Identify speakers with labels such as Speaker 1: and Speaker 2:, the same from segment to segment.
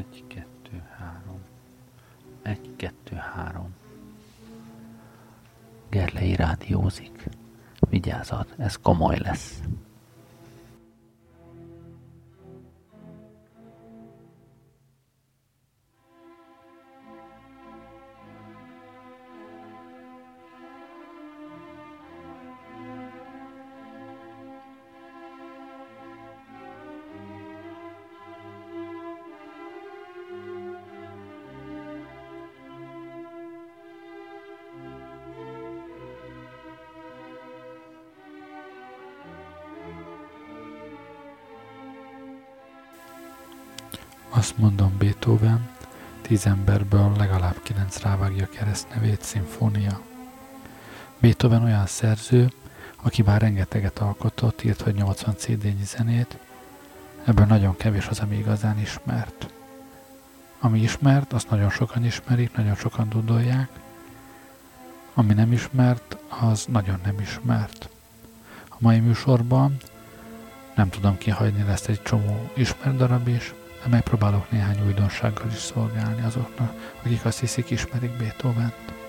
Speaker 1: Egy, kettő, három. Egy, kettő, három. Gerlei rádiózik. Vigyázat, ez komoly lesz. Tíz emberből legalább kilenc rávágja keresztnevét szimfónia. Beethoven olyan szerző, aki bár rengeteget alkotott, írt vagy 80 cd zenét, ebből nagyon kevés az, ami igazán ismert. Ami ismert, azt nagyon sokan ismerik, nagyon sokan tudolják, ami nem ismert, az nagyon nem ismert. A mai műsorban nem tudom kihagyni, lesz egy csomó ismert darab is, de megpróbálok néhány újdonsággal is szolgálni azoknak, akik azt hiszik ismerik Beethoven-t.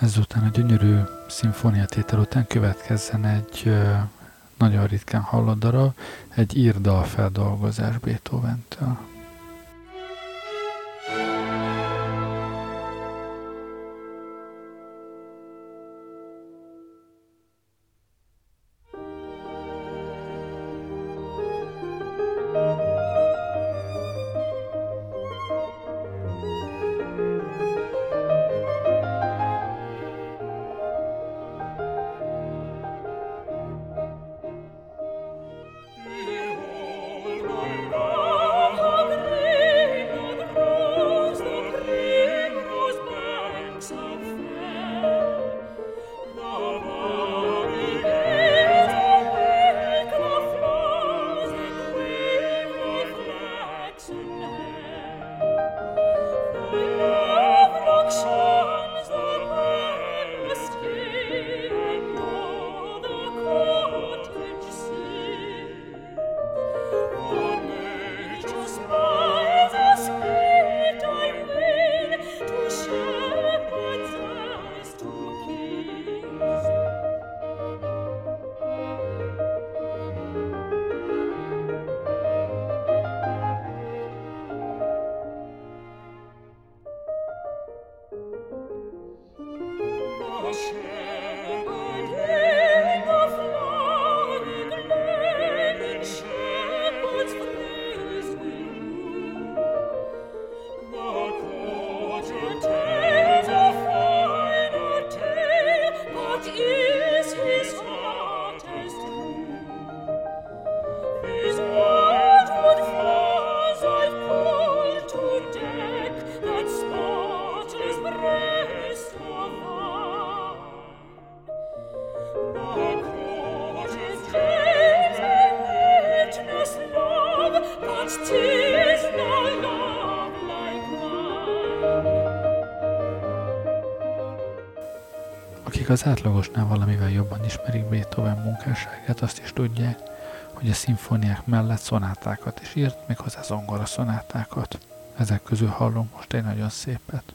Speaker 1: Ezután a gyönyörű szimfóniatétel után következzen egy nagyon ritkán hallott darab, egy írdal feldolgozás Beethoven-től. Az átlagosnál valamivel jobban ismerik Beethoven munkásságát, azt is tudják, hogy a szimfóniák mellett szonátákat is írt, méghozzá zongora szonátákat. Ezek közül hallunk most egy nagyon szépet.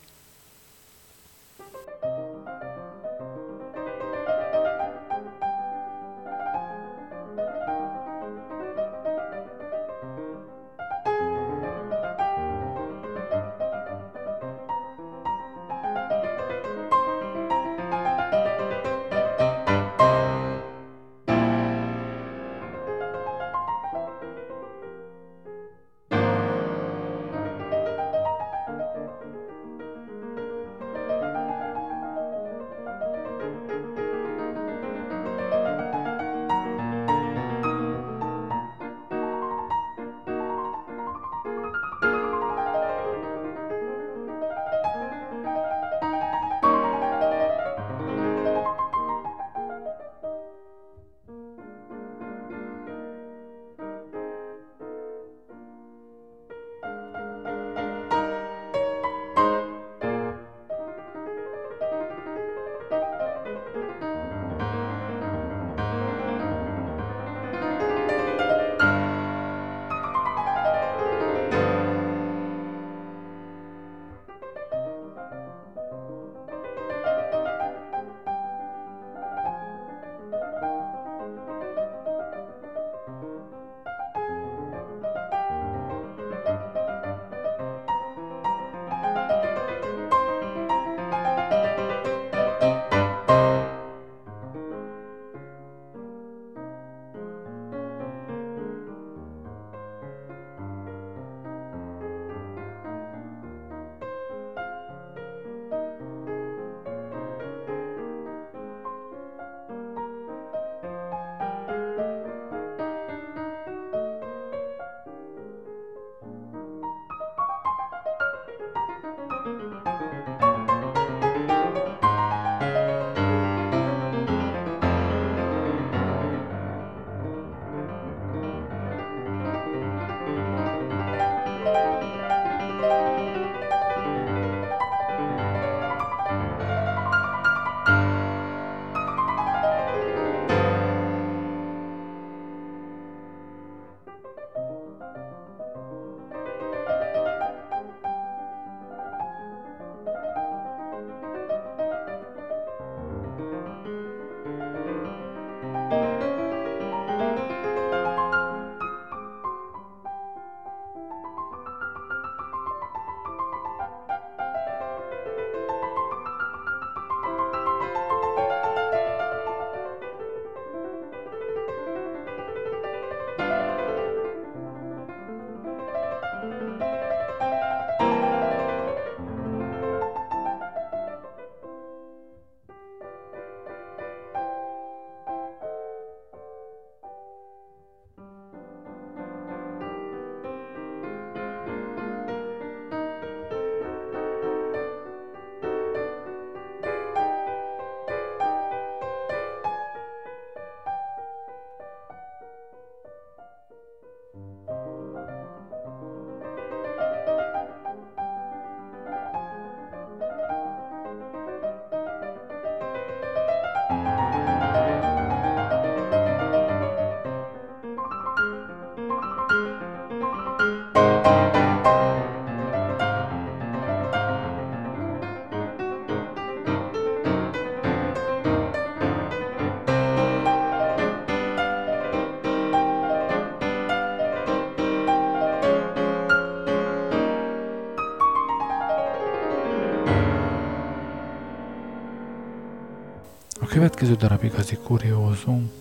Speaker 1: Következő darab igazi kuriózum.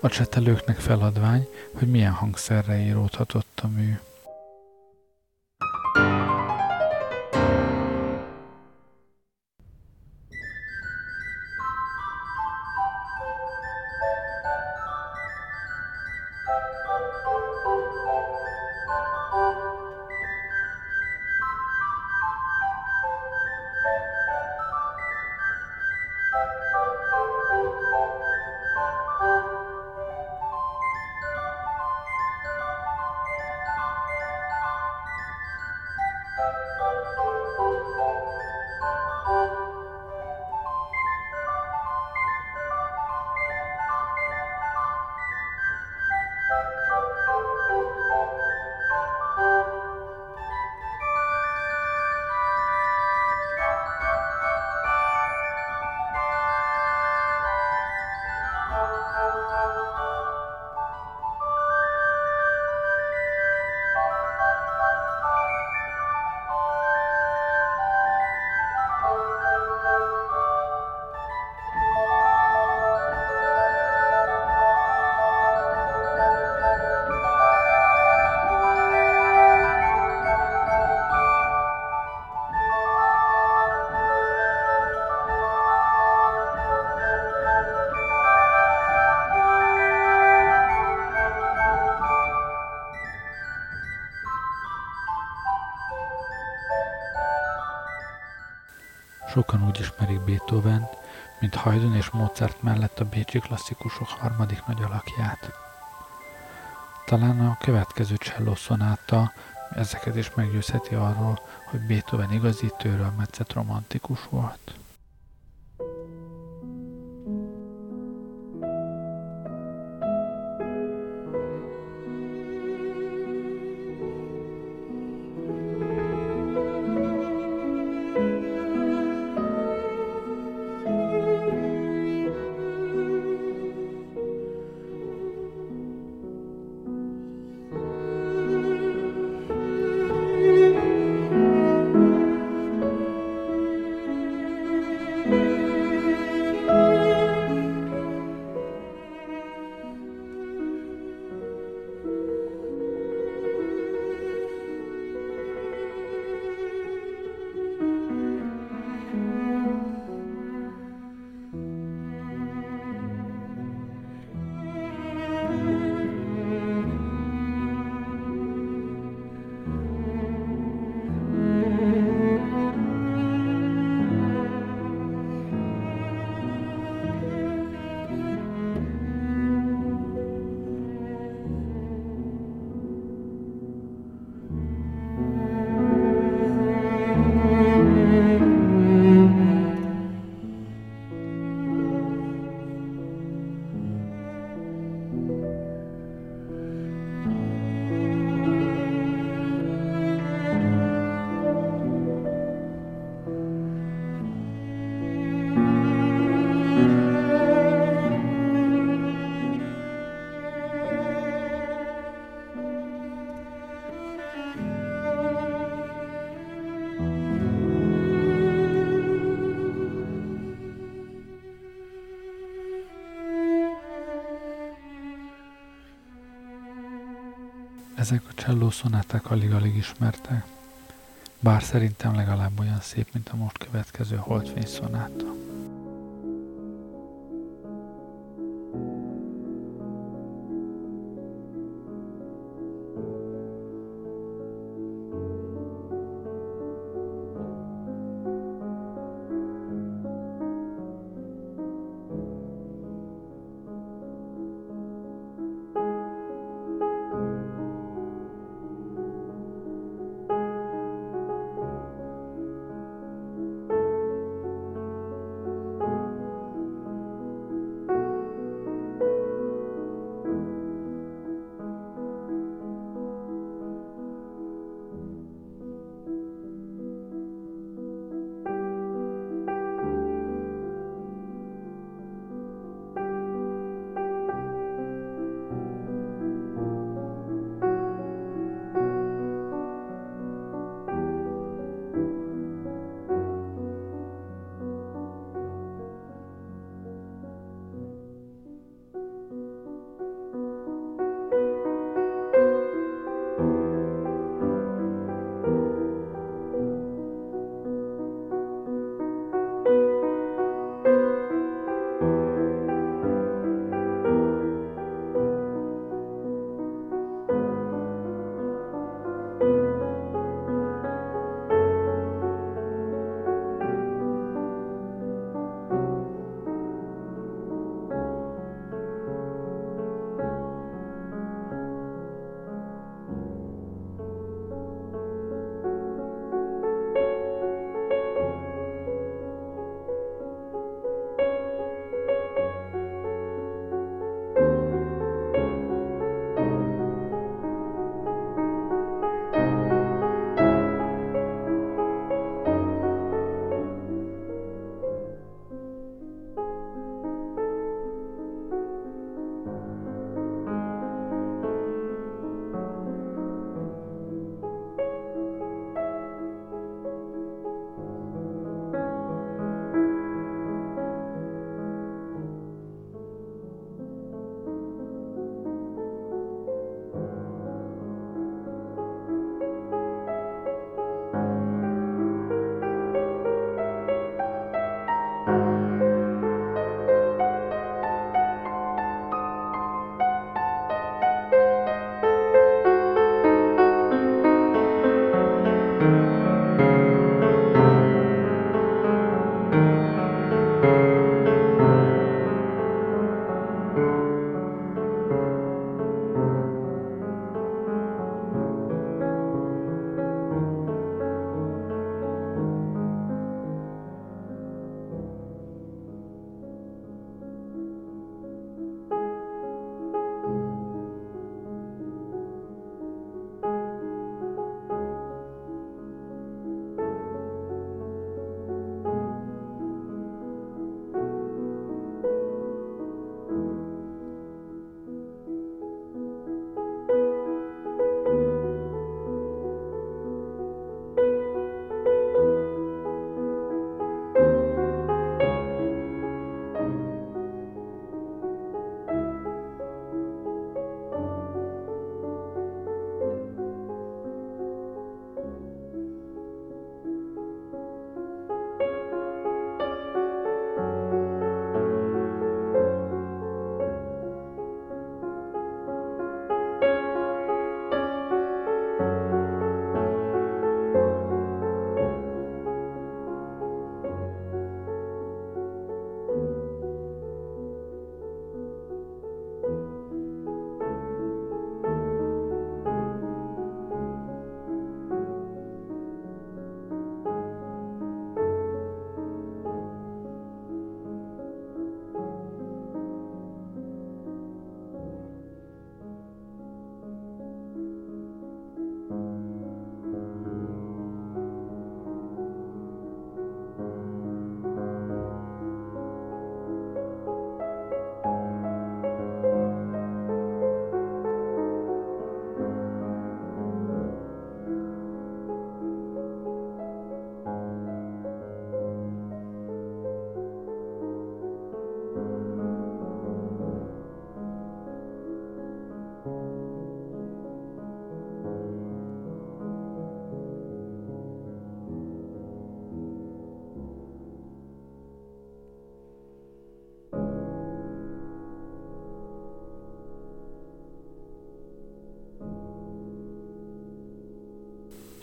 Speaker 1: A csetelőknek feladvány, hogy milyen hangszerre íródhatott a mű. Beethoven, mint Haydn és Mozart mellett a bécsi klasszikusok harmadik nagy alakját. Talán a következő cselló szonáta ezeket is meggyőzheti arról, hogy Beethoven igazi metszett romantikus volt. Ezek a cselló szonáták alig-alig ismertek, bár szerintem legalább olyan szép, mint a most következő holdfény szonáta.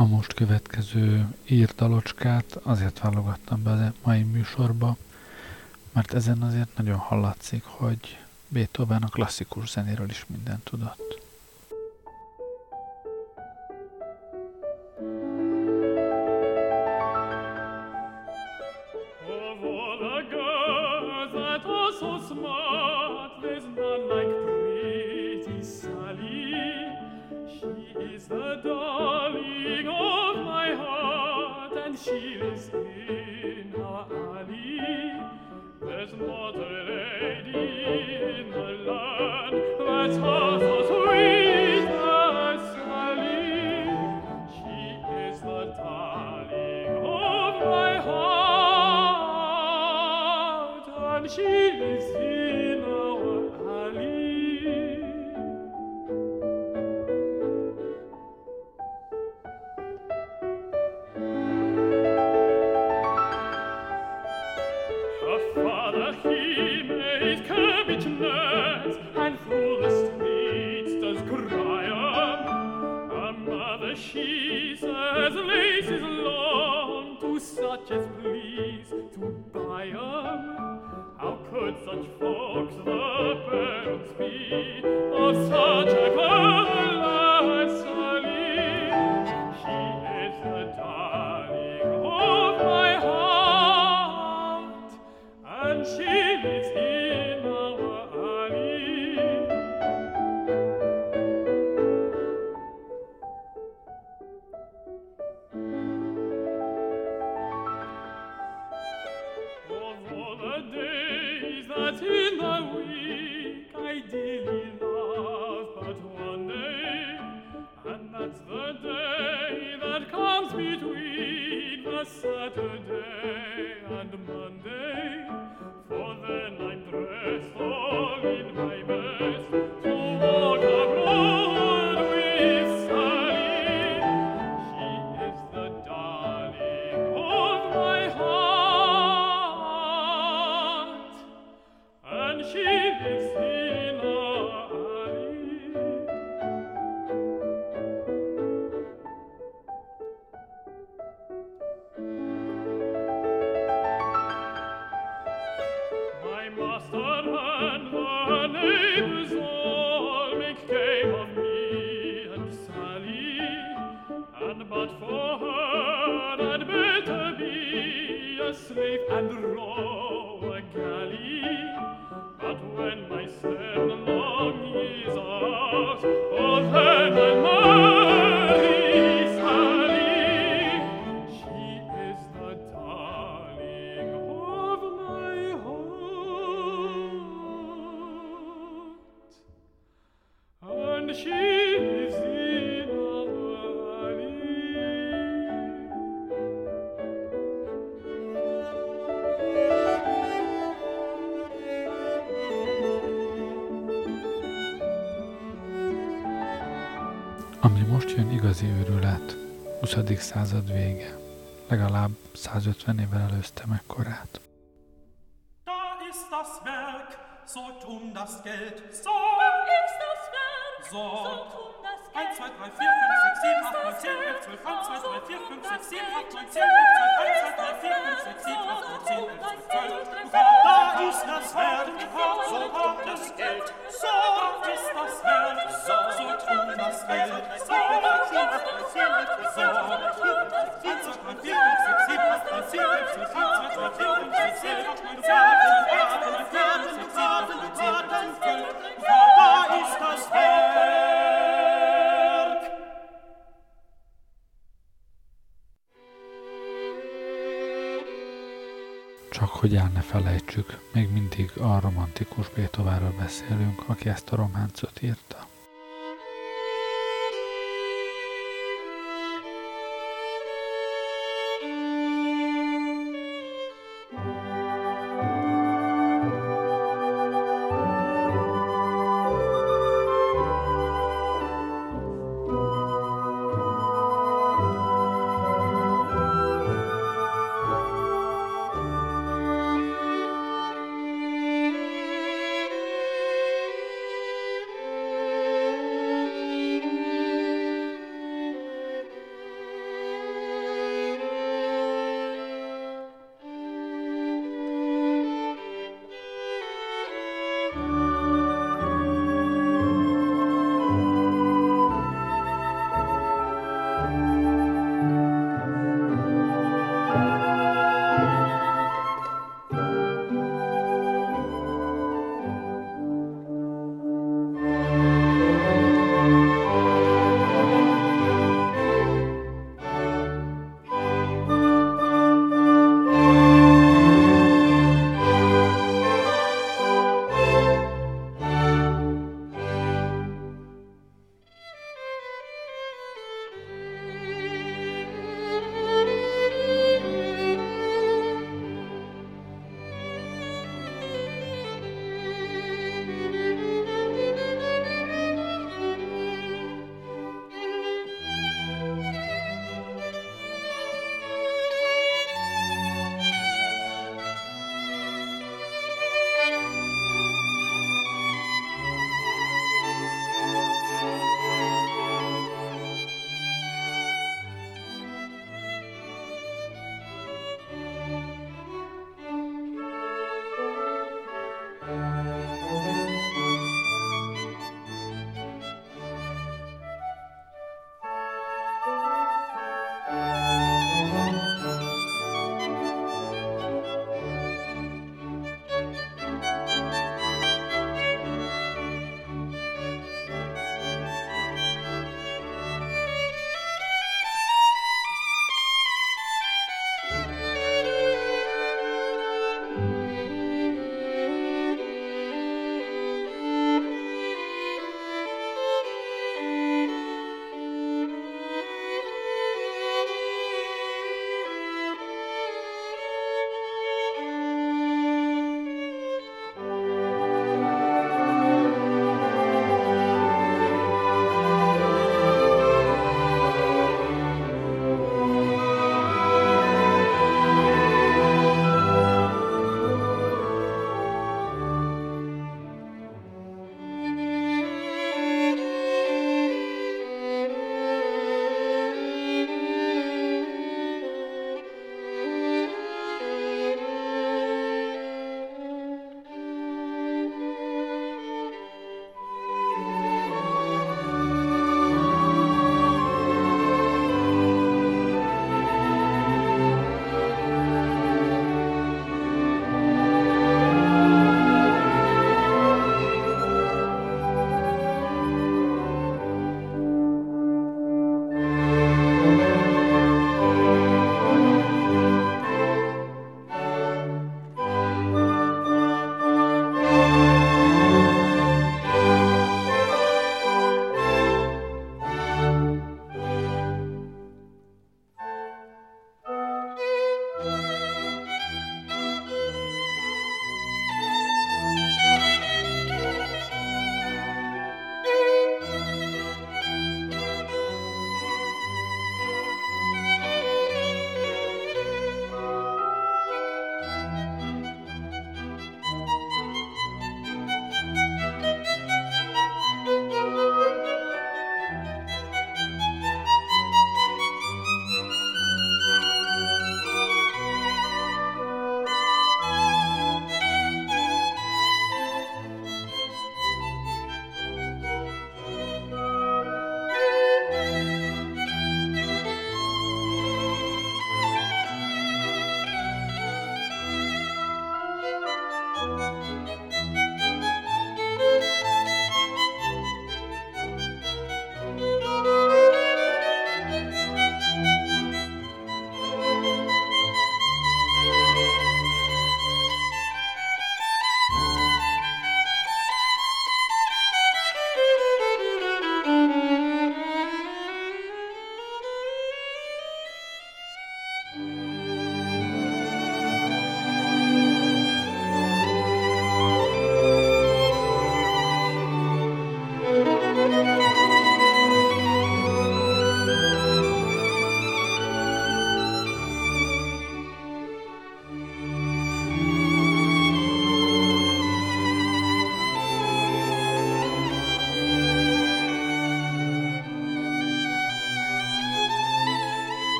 Speaker 1: A most következő írdalocskát azért válogattam be a mai műsorba, mert ezen azért nagyon hallatszik, hogy Beethoven a klasszikus zenéről is mindent tudott. igazi őrület. 20. század vége. Legalább 150 évvel előzte meg korát.
Speaker 2: Da ist das Werk, so tum das Geld, so ist das Werk, so tum 1, 2, 3, 4, 5, 6, 7, 8, 9, 10, 11, 12, 1, 2, 3, 4, 5, 6, 7, 8, 9, 10, 11, 12, 1, 2, 3, 4, 5, 6, 7, 8, 9, 10, 11, 12, 12. Da ist das Herrn, so kommt das Geld, so ist das Herrn, so, so tun das Geld, so, so tun das Geld, so, so tun das Geld, 1, 2, 3, 4, 5, 6, 7, 8, 9, 10, 11, 12, 1, 2, 3, 4, 5, 6, 7, 8, 9, 10, 11, 12, 1, 2, 3, 4, 5, 6, 7, 8, 9, 10, 11, 12, 1, 2, 3, 4, 5, 6, 7, 8, 9, 10, 11, 12, 1, 2, 3, 4, 5, 6, 7, 8, 9, 10, 11, 12, 1, 2, 3, 4, 5, 6, 7, 8, 9, 10, 11, 12, 1, 2, 3, 4, 5, 6, 7, 8, 9, 10, 11, 12, 1, 2, 3, 4, 5, 6, 7, 8, 9, 10, 11, 12, 1, 2, 3, 4, 5, 6, 7, 8, 9, 10, 11, 12, 1, 2, 3, 4, 5, 6, 7, 8, 9, 10, 11, 12, 1, 2, 3, 4, 5, 6, 7, 8, 9, 10, 11, 12, 1, 2, 3, 4, 5, 6, 7, 8, 9,
Speaker 1: Csak hogy el ne felejtsük, még mindig a romantikus Bétováról beszélünk, aki ezt a románcot írta.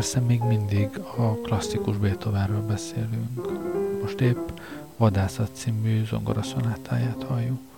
Speaker 1: Persze még mindig a klasszikus Beethovenről beszélünk. Most épp Vadászat című zongoraszonátáját halljuk.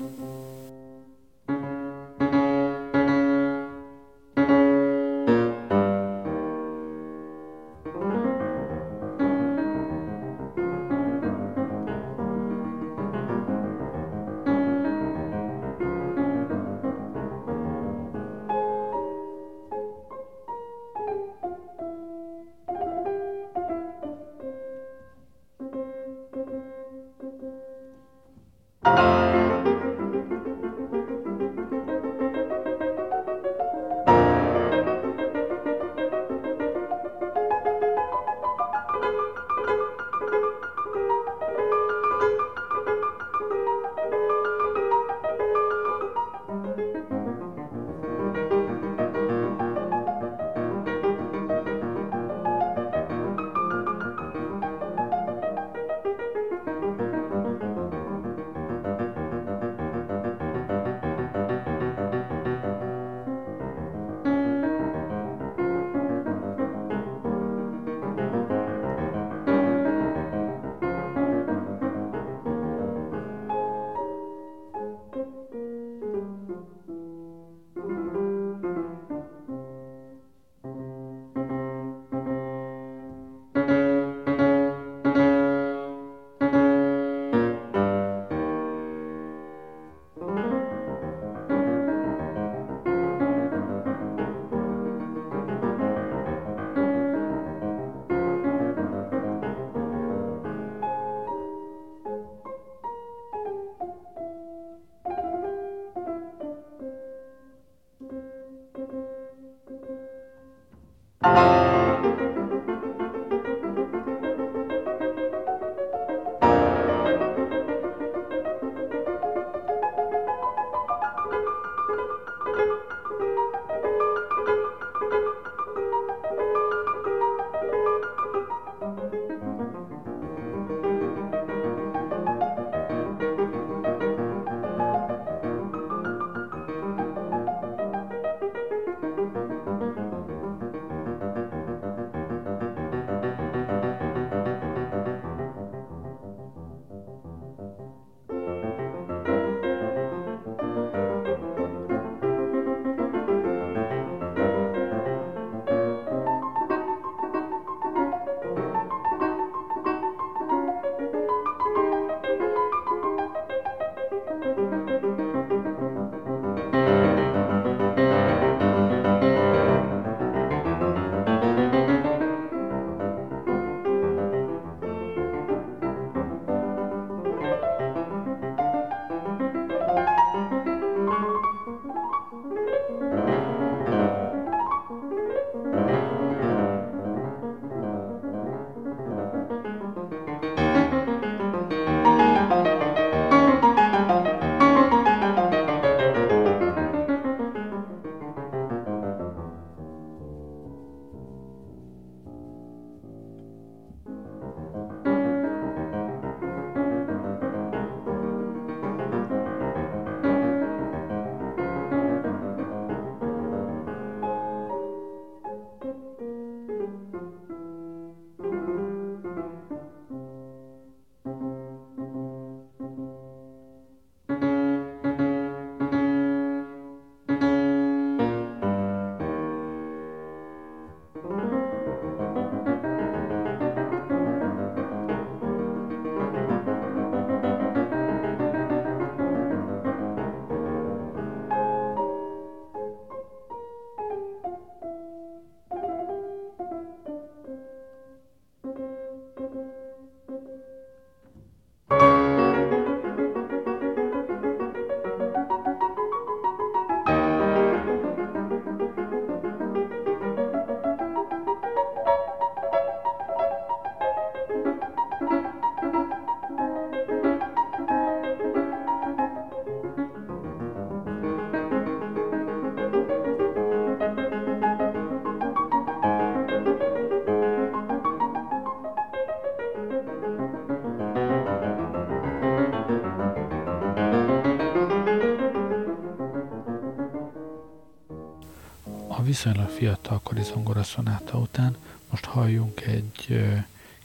Speaker 1: Viszonylag fiatalkori zongoraszonáta után most halljunk egy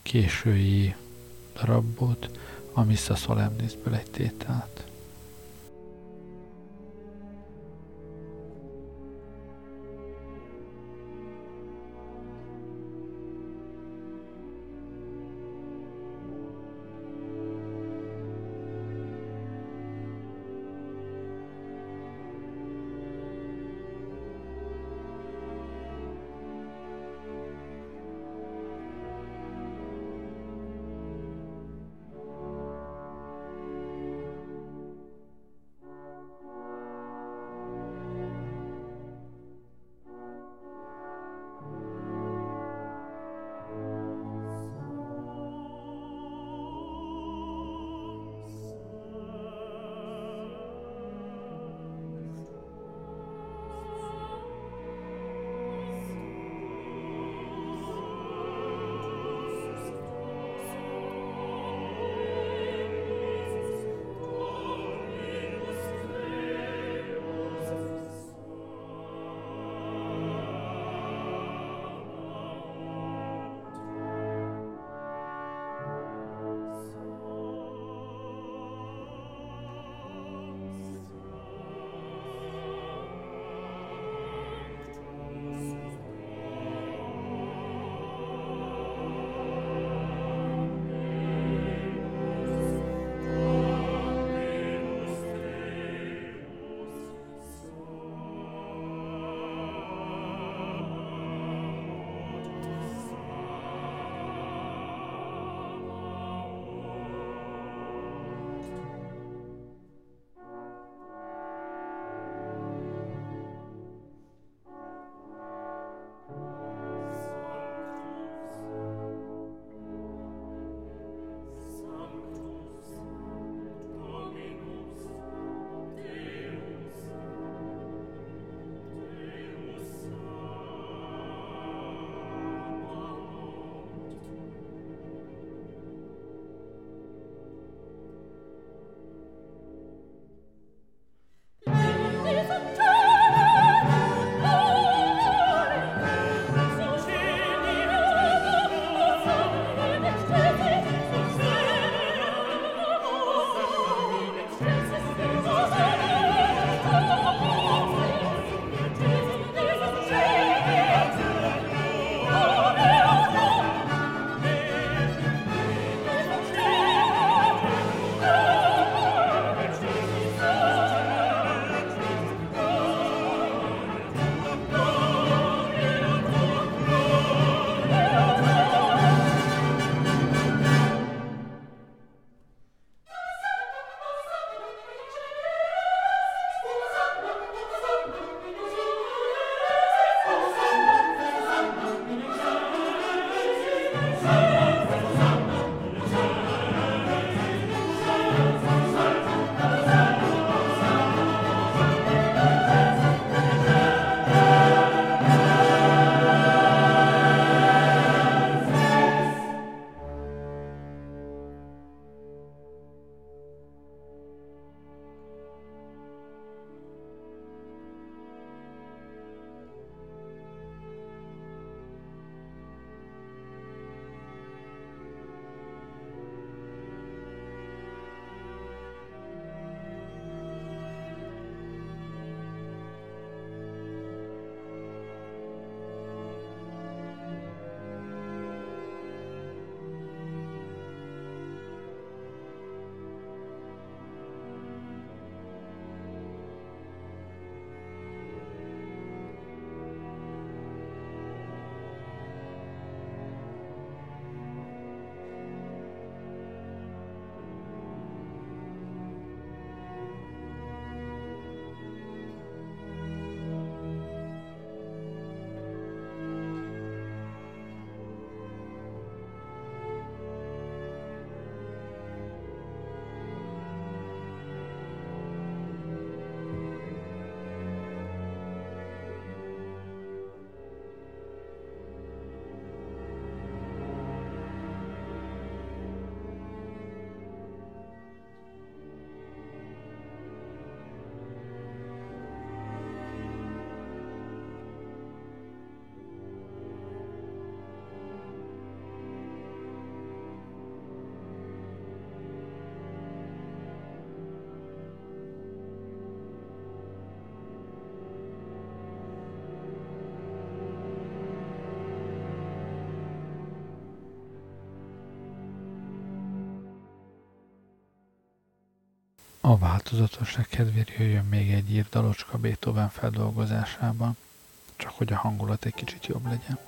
Speaker 1: késői darabot, a Missa Solemnisből egy tételt. A változatosság kedvéért jöjjön még egy írdalocska Beethoven feldolgozásában, csak hogy a hangulat egy kicsit jobb legyen.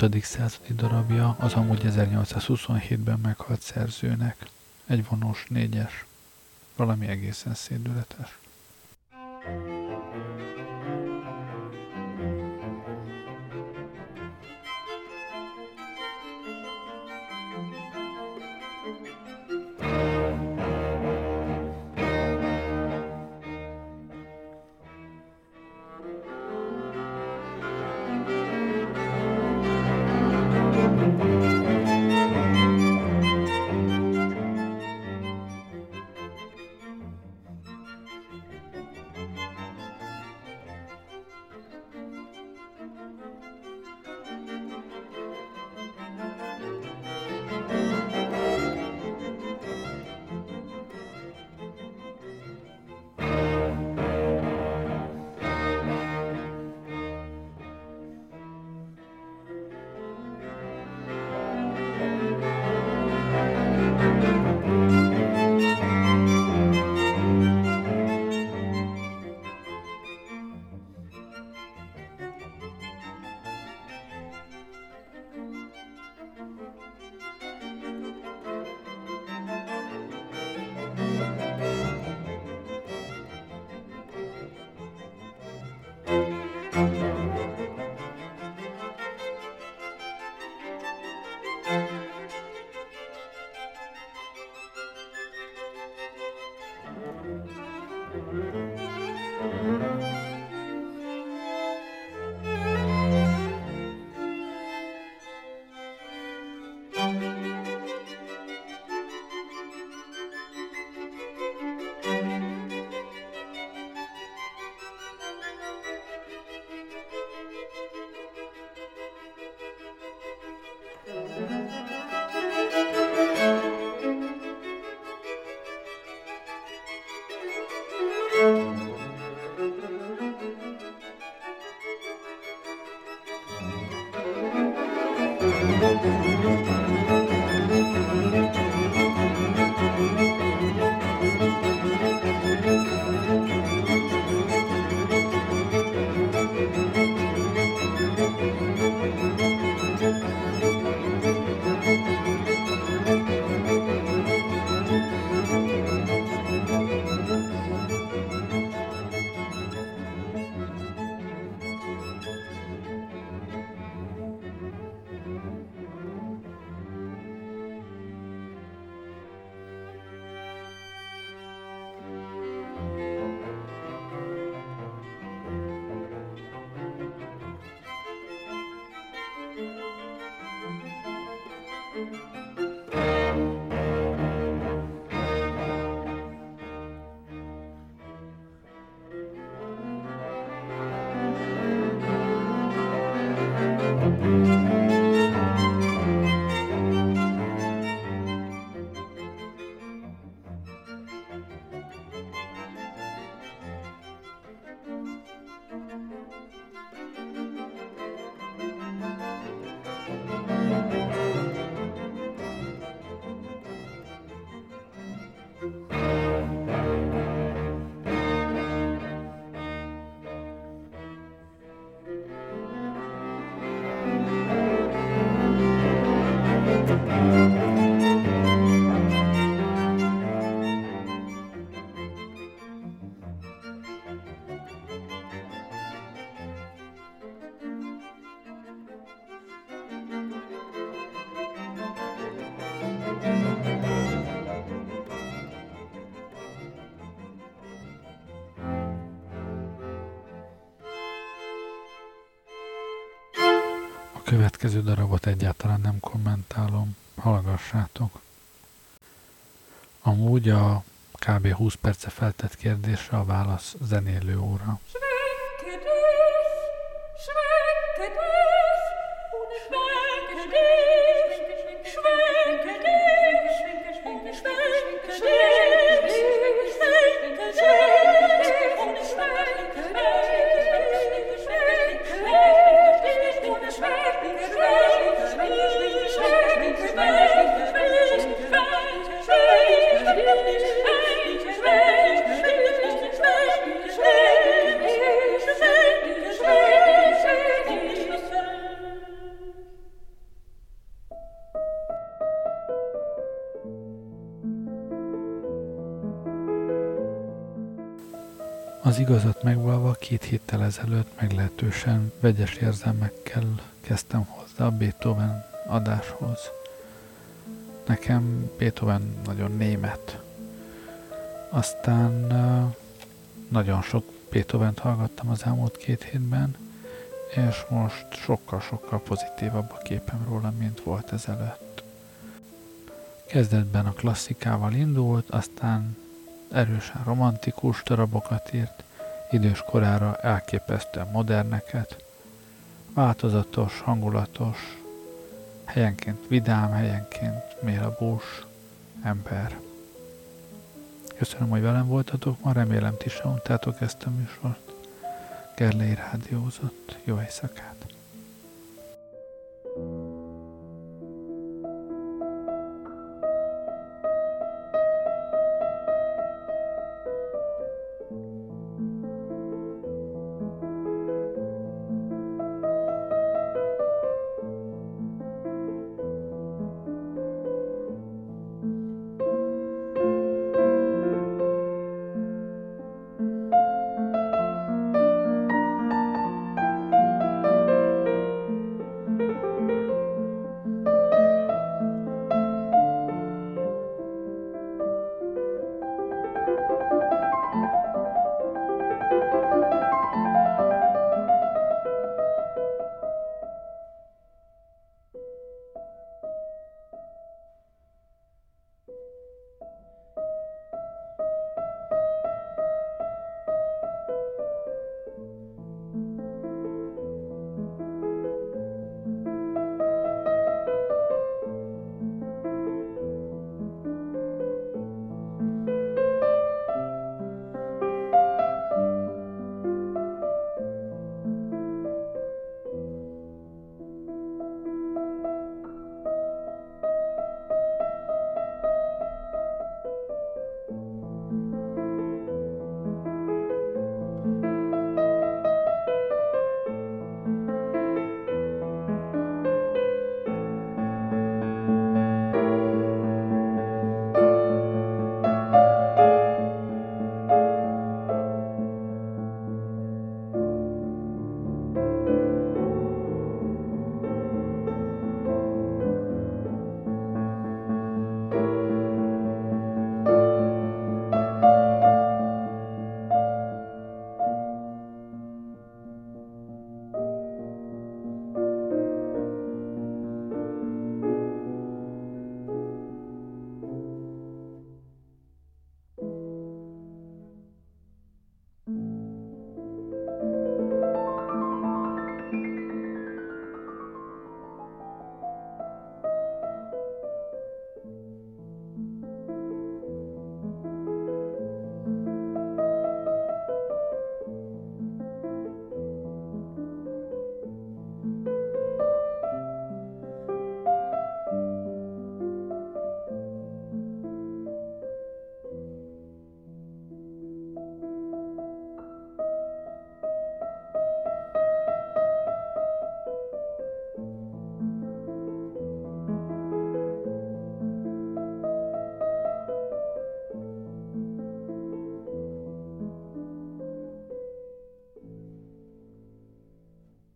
Speaker 1: 20. századi darabja az amúgy 1827-ben meghalt szerzőnek. Egy vonós négyes. Valami egészen szédületes. thank you következő darabot egyáltalán nem kommentálom, hallgassátok. Amúgy a kb. 20 perce feltett kérdésre a válasz zenélő óra. Ezelőtt meglehetősen vegyes érzelmekkel kezdtem hozzá a Beethoven adáshoz. Nekem Beethoven nagyon német. Aztán nagyon sok Beethoven-t hallgattam az elmúlt két hétben, és most sokkal-sokkal pozitívabb a képem róla, mint volt ezelőtt. Kezdetben a klasszikával indult, aztán erősen romantikus darabokat írt, idős korára elképesztően moderneket, változatos, hangulatos, helyenként vidám, helyenként mélabús ember. Köszönöm, hogy velem voltatok, ma remélem ti sem ezt a műsort. Gerlei rádiózott. Jó éjszakát!